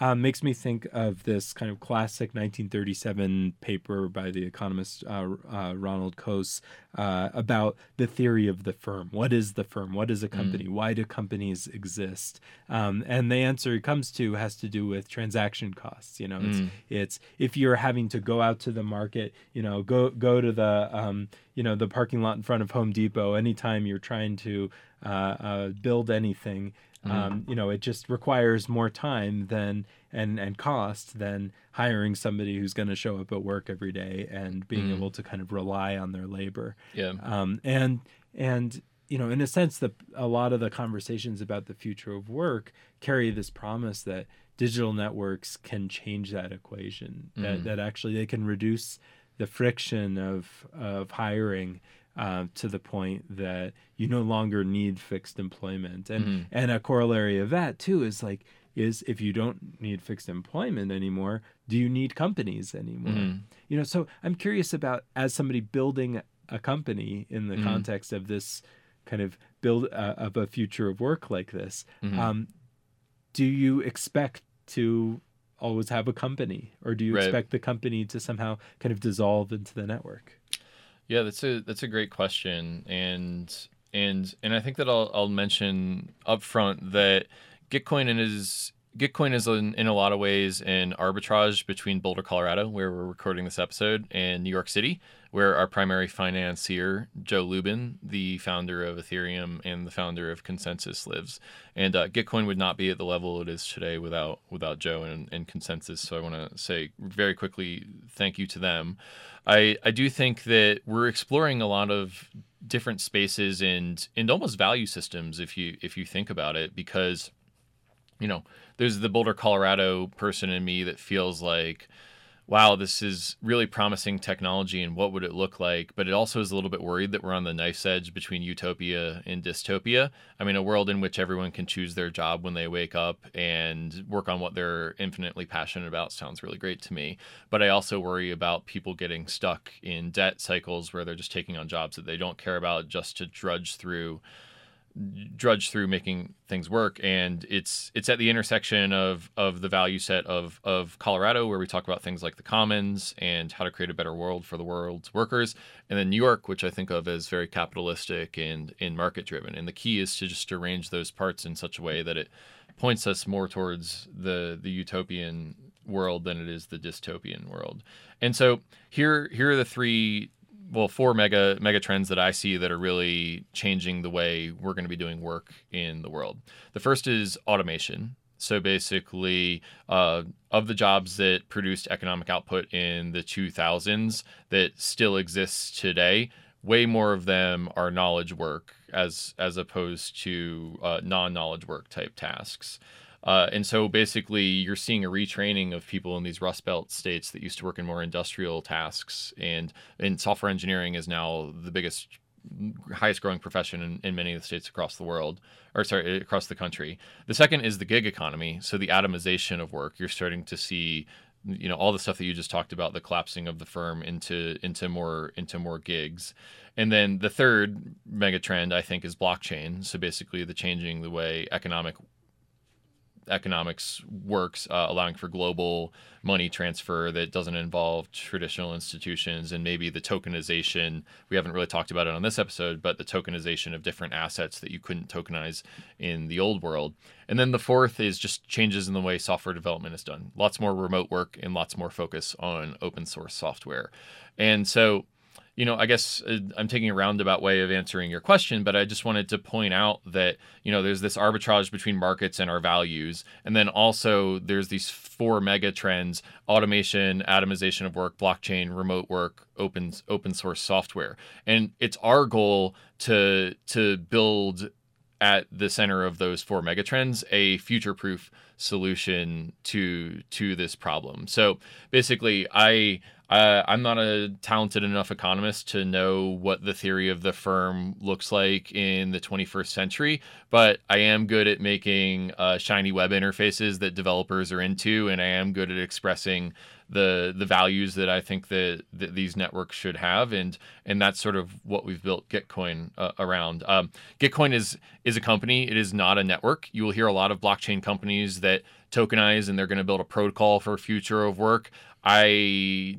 uh, makes me think of this kind of classic 1937 paper by the economist uh, uh, Ronald Coase uh, about the theory of the firm. What is the firm? What is a company? Mm. Why do companies exist? Um, and the answer he comes to has to do with transaction costs. You know, it's, mm. it's if you're having to go out to the market, you know, go go to the um, you know the parking lot in front of Home Depot anytime you're trying to uh, uh, build anything. Mm-hmm. Um, you know, it just requires more time than and and cost than hiring somebody who's going to show up at work every day and being mm. able to kind of rely on their labor. Yeah. Um, and and you know, in a sense, that a lot of the conversations about the future of work carry this promise that digital networks can change that equation. Mm. That that actually they can reduce the friction of of hiring uh, to the point that you no longer need fixed employment. And mm-hmm. and a corollary of that too is like is if you don't need fixed employment anymore, do you need companies anymore? Mm-hmm. You know, so I'm curious about as somebody building a company in the mm-hmm. context of this kind of build uh, of a future of work like this. Mm-hmm. Um, do you expect to always have a company, or do you right. expect the company to somehow kind of dissolve into the network? Yeah, that's a that's a great question, and and and I think that I'll I'll mention upfront that Gitcoin is Gitcoin is in, in a lot of ways an arbitrage between Boulder, Colorado, where we're recording this episode, and New York City, where our primary financier, Joe Lubin, the founder of Ethereum and the founder of ConsenSys, lives. And uh, Gitcoin would not be at the level it is today without without Joe and, and ConsenSys. So I want to say very quickly thank you to them. I, I do think that we're exploring a lot of different spaces and and almost value systems if you if you think about it because you know there's the Boulder Colorado person in me that feels like wow, this is really promising technology and what would it look like? But it also is a little bit worried that we're on the knife's edge between utopia and dystopia. I mean, a world in which everyone can choose their job when they wake up and work on what they're infinitely passionate about sounds really great to me. But I also worry about people getting stuck in debt cycles where they're just taking on jobs that they don't care about just to drudge through drudge through making things work and it's it's at the intersection of of the value set of of Colorado where we talk about things like the commons and how to create a better world for the world's workers and then New York which I think of as very capitalistic and in market driven and the key is to just arrange those parts in such a way that it points us more towards the the utopian world than it is the dystopian world. And so here here are the three well four mega mega trends that I see that are really changing the way we're going to be doing work in the world. The first is automation. So basically, uh, of the jobs that produced economic output in the 2000s that still exists today, way more of them are knowledge work as as opposed to uh, non-knowledge work type tasks. Uh, and so basically, you're seeing a retraining of people in these Rust Belt states that used to work in more industrial tasks. And, and software engineering is now the biggest, highest growing profession in, in many of the states across the world, or sorry, across the country. The second is the gig economy. So the atomization of work. You're starting to see you know all the stuff that you just talked about the collapsing of the firm into into more into more gigs and then the third mega trend i think is blockchain so basically the changing the way economic economics works, uh, allowing for global money transfer that doesn't involve traditional institutions and maybe the tokenization. We haven't really talked about it on this episode, but the tokenization of different assets that you couldn't tokenize in the old world. And then the fourth is just changes in the way software development is done. Lots more remote work and lots more focus on open source software. And so you know, I guess uh, I'm taking a roundabout way of answering your question, but I just wanted to point out that, you know, there's this arbitrage between markets and our values. And then also there's these four mega trends automation, atomization of work, blockchain, remote work, open open source software. And it's our goal to to build at the center of those four megatrends a future proof solution to to this problem. So basically I uh, I'm not a talented enough economist to know what the theory of the firm looks like in the 21st century, but I am good at making uh, shiny web interfaces that developers are into, and I am good at expressing the the values that I think that, that these networks should have, and and that's sort of what we've built Gitcoin uh, around. Um, Gitcoin is is a company; it is not a network. You will hear a lot of blockchain companies that tokenize and they're going to build a protocol for future of work. I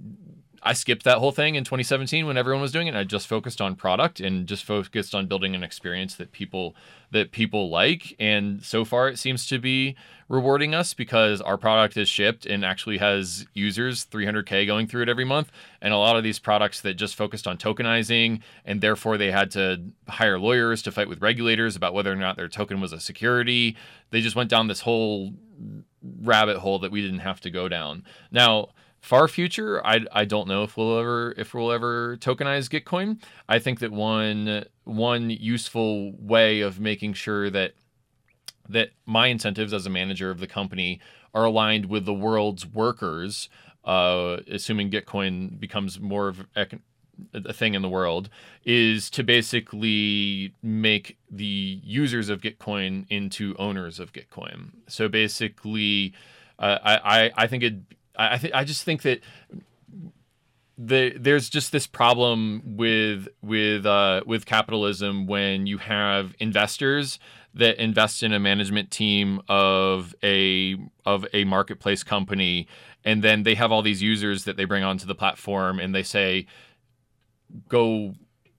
I skipped that whole thing in 2017 when everyone was doing it. I just focused on product and just focused on building an experience that people that people like. And so far, it seems to be rewarding us because our product is shipped and actually has users 300k going through it every month. And a lot of these products that just focused on tokenizing and therefore they had to hire lawyers to fight with regulators about whether or not their token was a security. They just went down this whole rabbit hole that we didn't have to go down. Now far future, I, I don't know if we'll ever if we'll ever tokenize Gitcoin. I think that one one useful way of making sure that that my incentives as a manager of the company are aligned with the world's workers, uh, assuming Gitcoin becomes more of a thing in the world, is to basically make the users of Gitcoin into owners of Gitcoin. So basically, uh, I, I think it I th- I just think that the there's just this problem with with uh, with capitalism when you have investors that invest in a management team of a of a marketplace company and then they have all these users that they bring onto the platform and they say go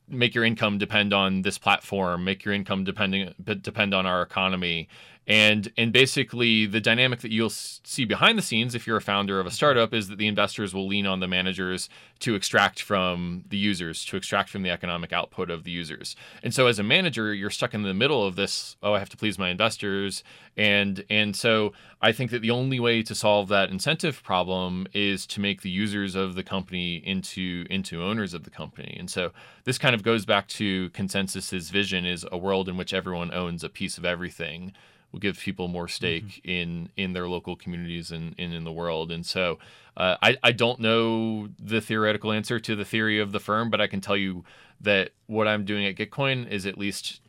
make your income depend on this platform. Make your income depending depend on our economy and and basically the dynamic that you'll see behind the scenes if you're a founder of a startup is that the investors will lean on the managers to extract from the users to extract from the economic output of the users. And so as a manager you're stuck in the middle of this oh i have to please my investors. And and so i think that the only way to solve that incentive problem is to make the users of the company into into owners of the company. And so this kind of goes back to ConsenSys's vision is a world in which everyone owns a piece of everything will give people more stake mm-hmm. in in their local communities and, and in the world. And so uh, I, I don't know the theoretical answer to the theory of the firm, but I can tell you that what I'm doing at Gitcoin is at least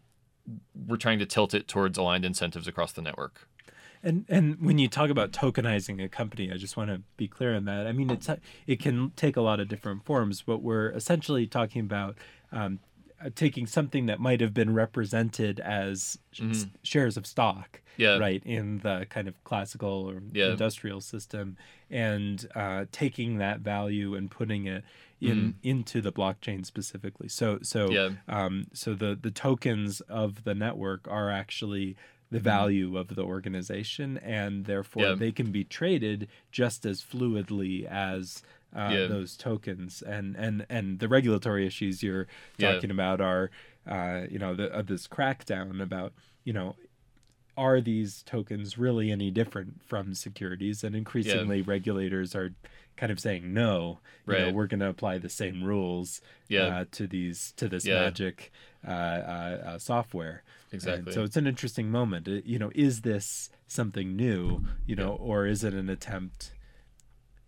we're trying to tilt it towards aligned incentives across the network. And and when you talk about tokenizing a company, I just want to be clear on that. I mean, it's it can take a lot of different forms, but we're essentially talking about um, taking something that might have been represented as mm-hmm. shares of stock, yeah. right, in the kind of classical or yeah. industrial system, and uh, taking that value and putting it in mm-hmm. into the blockchain specifically. So so yeah. um, so the the tokens of the network are actually the mm-hmm. value of the organization and therefore yeah. they can be traded just as fluidly as uh, yeah. those tokens and and and the regulatory issues you're talking yeah. about are uh, you know the, uh, this crackdown about you know are these tokens really any different from securities and increasingly yeah. regulators are kind of saying no you right. know we're going to apply the same rules uh, to these to this magic uh, uh, software exactly and so it's an interesting moment you know is this something new you know or is it an attempt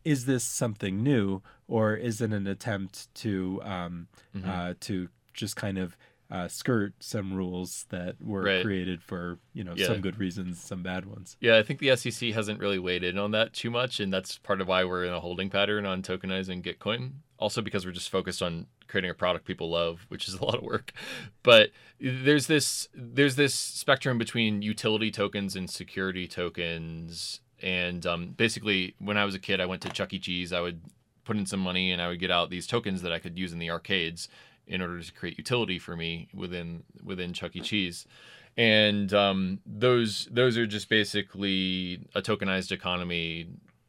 is this something new or is it an attempt to um, mm-hmm. uh, to just kind of uh, skirt some rules that were right. created for you know yeah. some good reasons, some bad ones. Yeah, I think the SEC hasn't really weighed in on that too much, and that's part of why we're in a holding pattern on tokenizing Gitcoin. Also, because we're just focused on creating a product people love, which is a lot of work. But there's this there's this spectrum between utility tokens and security tokens. And um, basically, when I was a kid, I went to Chuck E. Cheese. I would put in some money, and I would get out these tokens that I could use in the arcades in order to create utility for me within within Chuck E. Cheese and um, those those are just basically a tokenized economy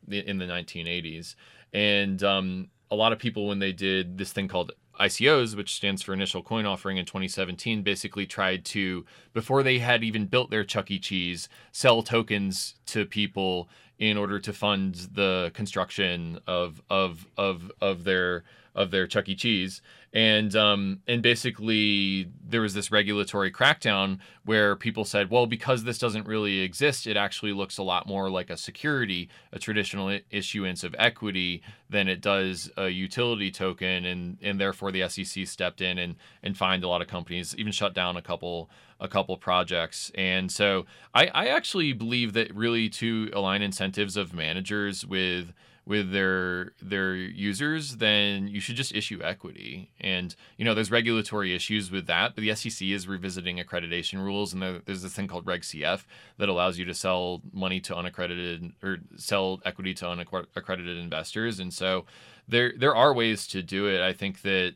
in the 1980s and um, a lot of people when they did this thing called ICOs, which stands for Initial Coin Offering in 2017, basically tried to, before they had even built their Chuck E. Cheese, sell tokens to people in order to fund the construction of of of of their of their Chuck E. Cheese and um, and basically there was this regulatory crackdown where people said, well, because this doesn't really exist, it actually looks a lot more like a security, a traditional issuance of equity, than it does a utility token, and and therefore the SEC stepped in and and fined a lot of companies, even shut down a couple a couple projects. And so I, I actually believe that really to align incentives of managers with with their their users, then you should just issue equity. And you know, there's regulatory issues with that, but the SEC is revisiting accreditation rules, and there, there's this thing called Reg CF that allows you to sell money to unaccredited or sell equity to unaccredited investors. And so there there are ways to do it. I think that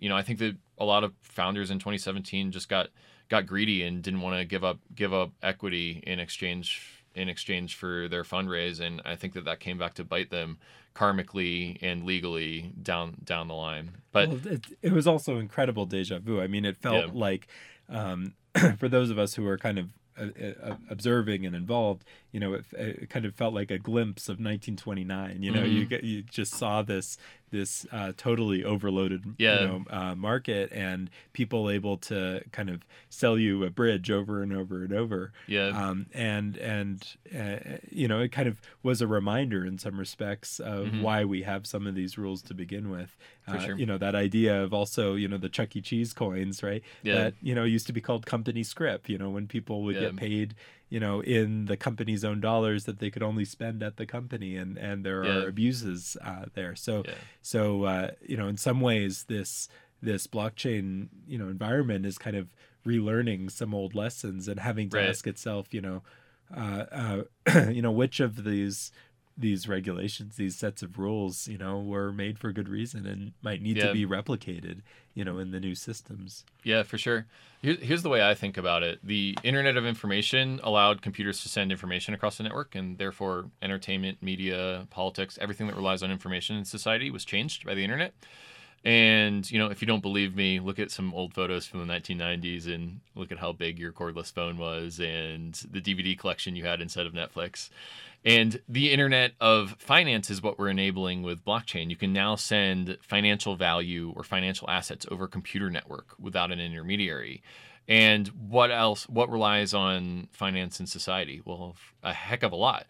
you know, I think that a lot of founders in 2017 just got got greedy and didn't want to give up give up equity in exchange in exchange for their fundraise, and I think that that came back to bite them karmically and legally down down the line. But well, it, it, was also incredible deja vu. I mean, it felt yeah. like um, for those of us who were kind of uh, uh, observing and involved, you know, it, it, kind of felt like a glimpse of 1929. You know, mm-hmm. you get you just saw this this uh, totally overloaded yeah. you know uh, market and people able to kind of sell you a bridge over and over and over yeah um, and and uh, you know it kind of was a reminder in some respects of mm-hmm. why we have some of these rules to begin with uh, sure. you know that idea of also you know the Chuck E. Cheese coins right yeah. that you know used to be called company scrip you know when people would yeah. get paid you know in the company's own dollars that they could only spend at the company and and there yeah. are abuses uh, there so yeah. so uh, you know in some ways this this blockchain you know environment is kind of relearning some old lessons and having to right. ask itself you know uh, uh you know which of these these regulations, these sets of rules, you know, were made for good reason and might need yeah. to be replicated, you know, in the new systems. Yeah, for sure. Here's the way I think about it the Internet of Information allowed computers to send information across the network, and therefore, entertainment, media, politics, everything that relies on information in society was changed by the Internet. And you know, if you don't believe me, look at some old photos from the 1990s and look at how big your cordless phone was and the DVD collection you had instead of Netflix. And the internet of finance is what we're enabling with blockchain. You can now send financial value or financial assets over a computer network without an intermediary. And what else? What relies on finance in society? Well, a heck of a lot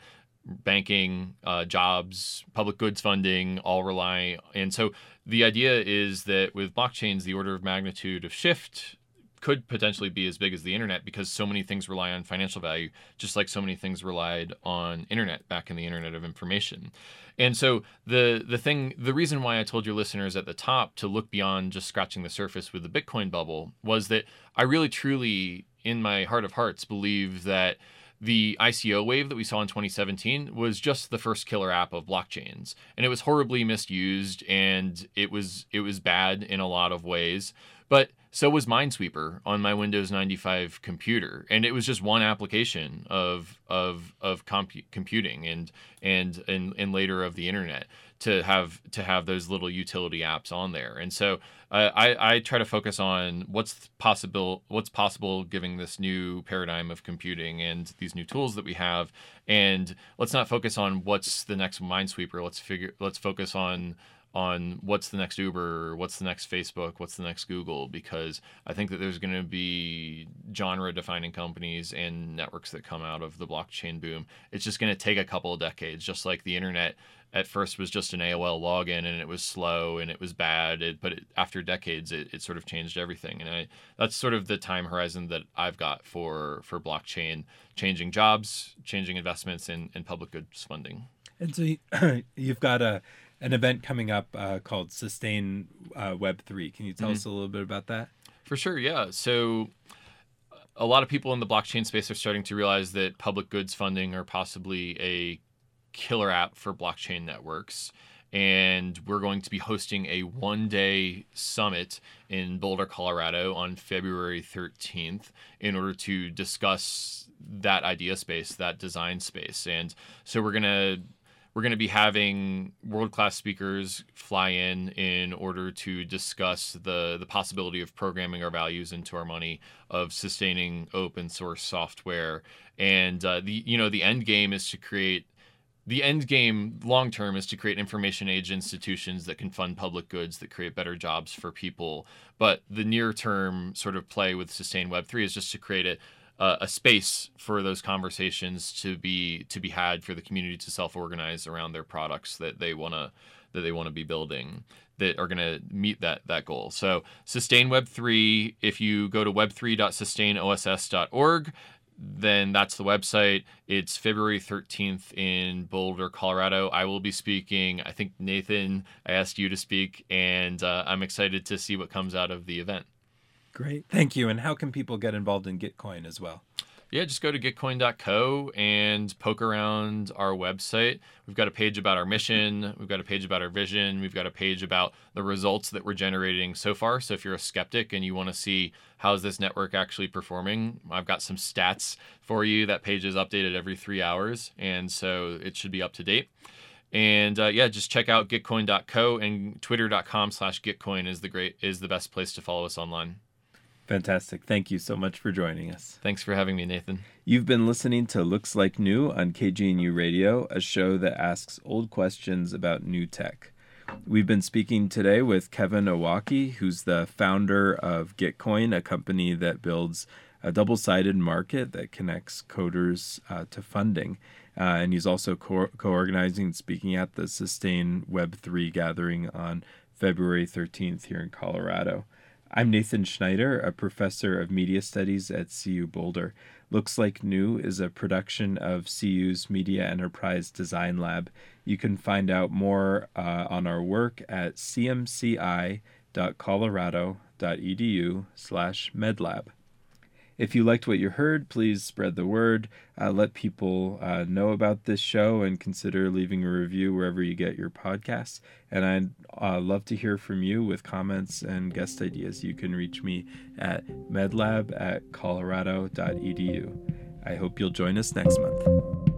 banking, uh, jobs, public goods funding all rely. And so the idea is that with blockchains, the order of magnitude of shift could potentially be as big as the internet because so many things rely on financial value, just like so many things relied on internet back in the internet of information. And so the the thing the reason why I told your listeners at the top to look beyond just scratching the surface with the Bitcoin bubble was that I really truly in my heart of hearts believe that the ICO wave that we saw in 2017 was just the first killer app of blockchains. And it was horribly misused and it was it was bad in a lot of ways. But so was Minesweeper on my Windows 95 computer. And it was just one application of of of comp- computing and, and and and later of the internet to have to have those little utility apps on there. And so uh, I I try to focus on what's possible what's possible giving this new paradigm of computing and these new tools that we have. And let's not focus on what's the next Minesweeper. Let's figure let's focus on on what's the next Uber, what's the next Facebook, what's the next Google, because I think that there's going to be genre defining companies and networks that come out of the blockchain boom. It's just going to take a couple of decades, just like the internet at first was just an AOL login and it was slow and it was bad. It, but it, after decades, it, it sort of changed everything. And I, that's sort of the time horizon that I've got for, for blockchain changing jobs, changing investments, and, and public goods funding. And so you, you've got a an event coming up uh, called Sustain uh, Web three. Can you tell Mhm. us a little bit about that? For sure, yeah. So a lot of people in the blockchain space are starting to realize that public goods funding are possibly a killer app for blockchain networks. And we're going to be hosting a one day summit in Boulder, Colorado on February 13th in order to discuss that idea space, that design space. And so we're going to we're going to be having world class speakers fly in in order to discuss the the possibility of programming our values into our money, of sustaining open source software, and uh, the you know the end game is to create. The end game long term is to create information age institutions that can fund public goods that create better jobs for people. But the near term sort of play with Sustain Web3 is just to create a, uh, a space for those conversations to be to be had for the community to self-organize around their products that they want to that they want to be building that are going to meet that that goal. So sustain web 3 if you go to web3.sustainoss.org then that's the website. It's February 13th in Boulder, Colorado. I will be speaking. I think Nathan, I asked you to speak, and uh, I'm excited to see what comes out of the event. Great, thank you. And how can people get involved in Gitcoin as well? Yeah, just go to gitcoin.co and poke around our website. We've got a page about our mission, we've got a page about our vision, we've got a page about the results that we're generating so far. So if you're a skeptic and you want to see how's this network actually performing, I've got some stats for you. That page is updated every three hours, and so it should be up to date. And uh, yeah, just check out gitcoin.co and twitter.com slash gitcoin is the great is the best place to follow us online. Fantastic. Thank you so much for joining us. Thanks for having me, Nathan. You've been listening to Looks Like New on KGNU Radio, a show that asks old questions about new tech. We've been speaking today with Kevin Owocki, who's the founder of Gitcoin, a company that builds a double sided market that connects coders uh, to funding. Uh, and he's also co organizing and speaking at the Sustain Web3 gathering on February 13th here in Colorado. I'm Nathan Schneider, a professor of media studies at CU Boulder. Looks Like New is a production of CU's Media Enterprise Design Lab. You can find out more uh, on our work at cmci.colorado.edu slash medlab. If you liked what you heard, please spread the word. Uh, let people uh, know about this show and consider leaving a review wherever you get your podcasts. And I'd uh, love to hear from you with comments and guest ideas. You can reach me at medlab at colorado.edu. I hope you'll join us next month.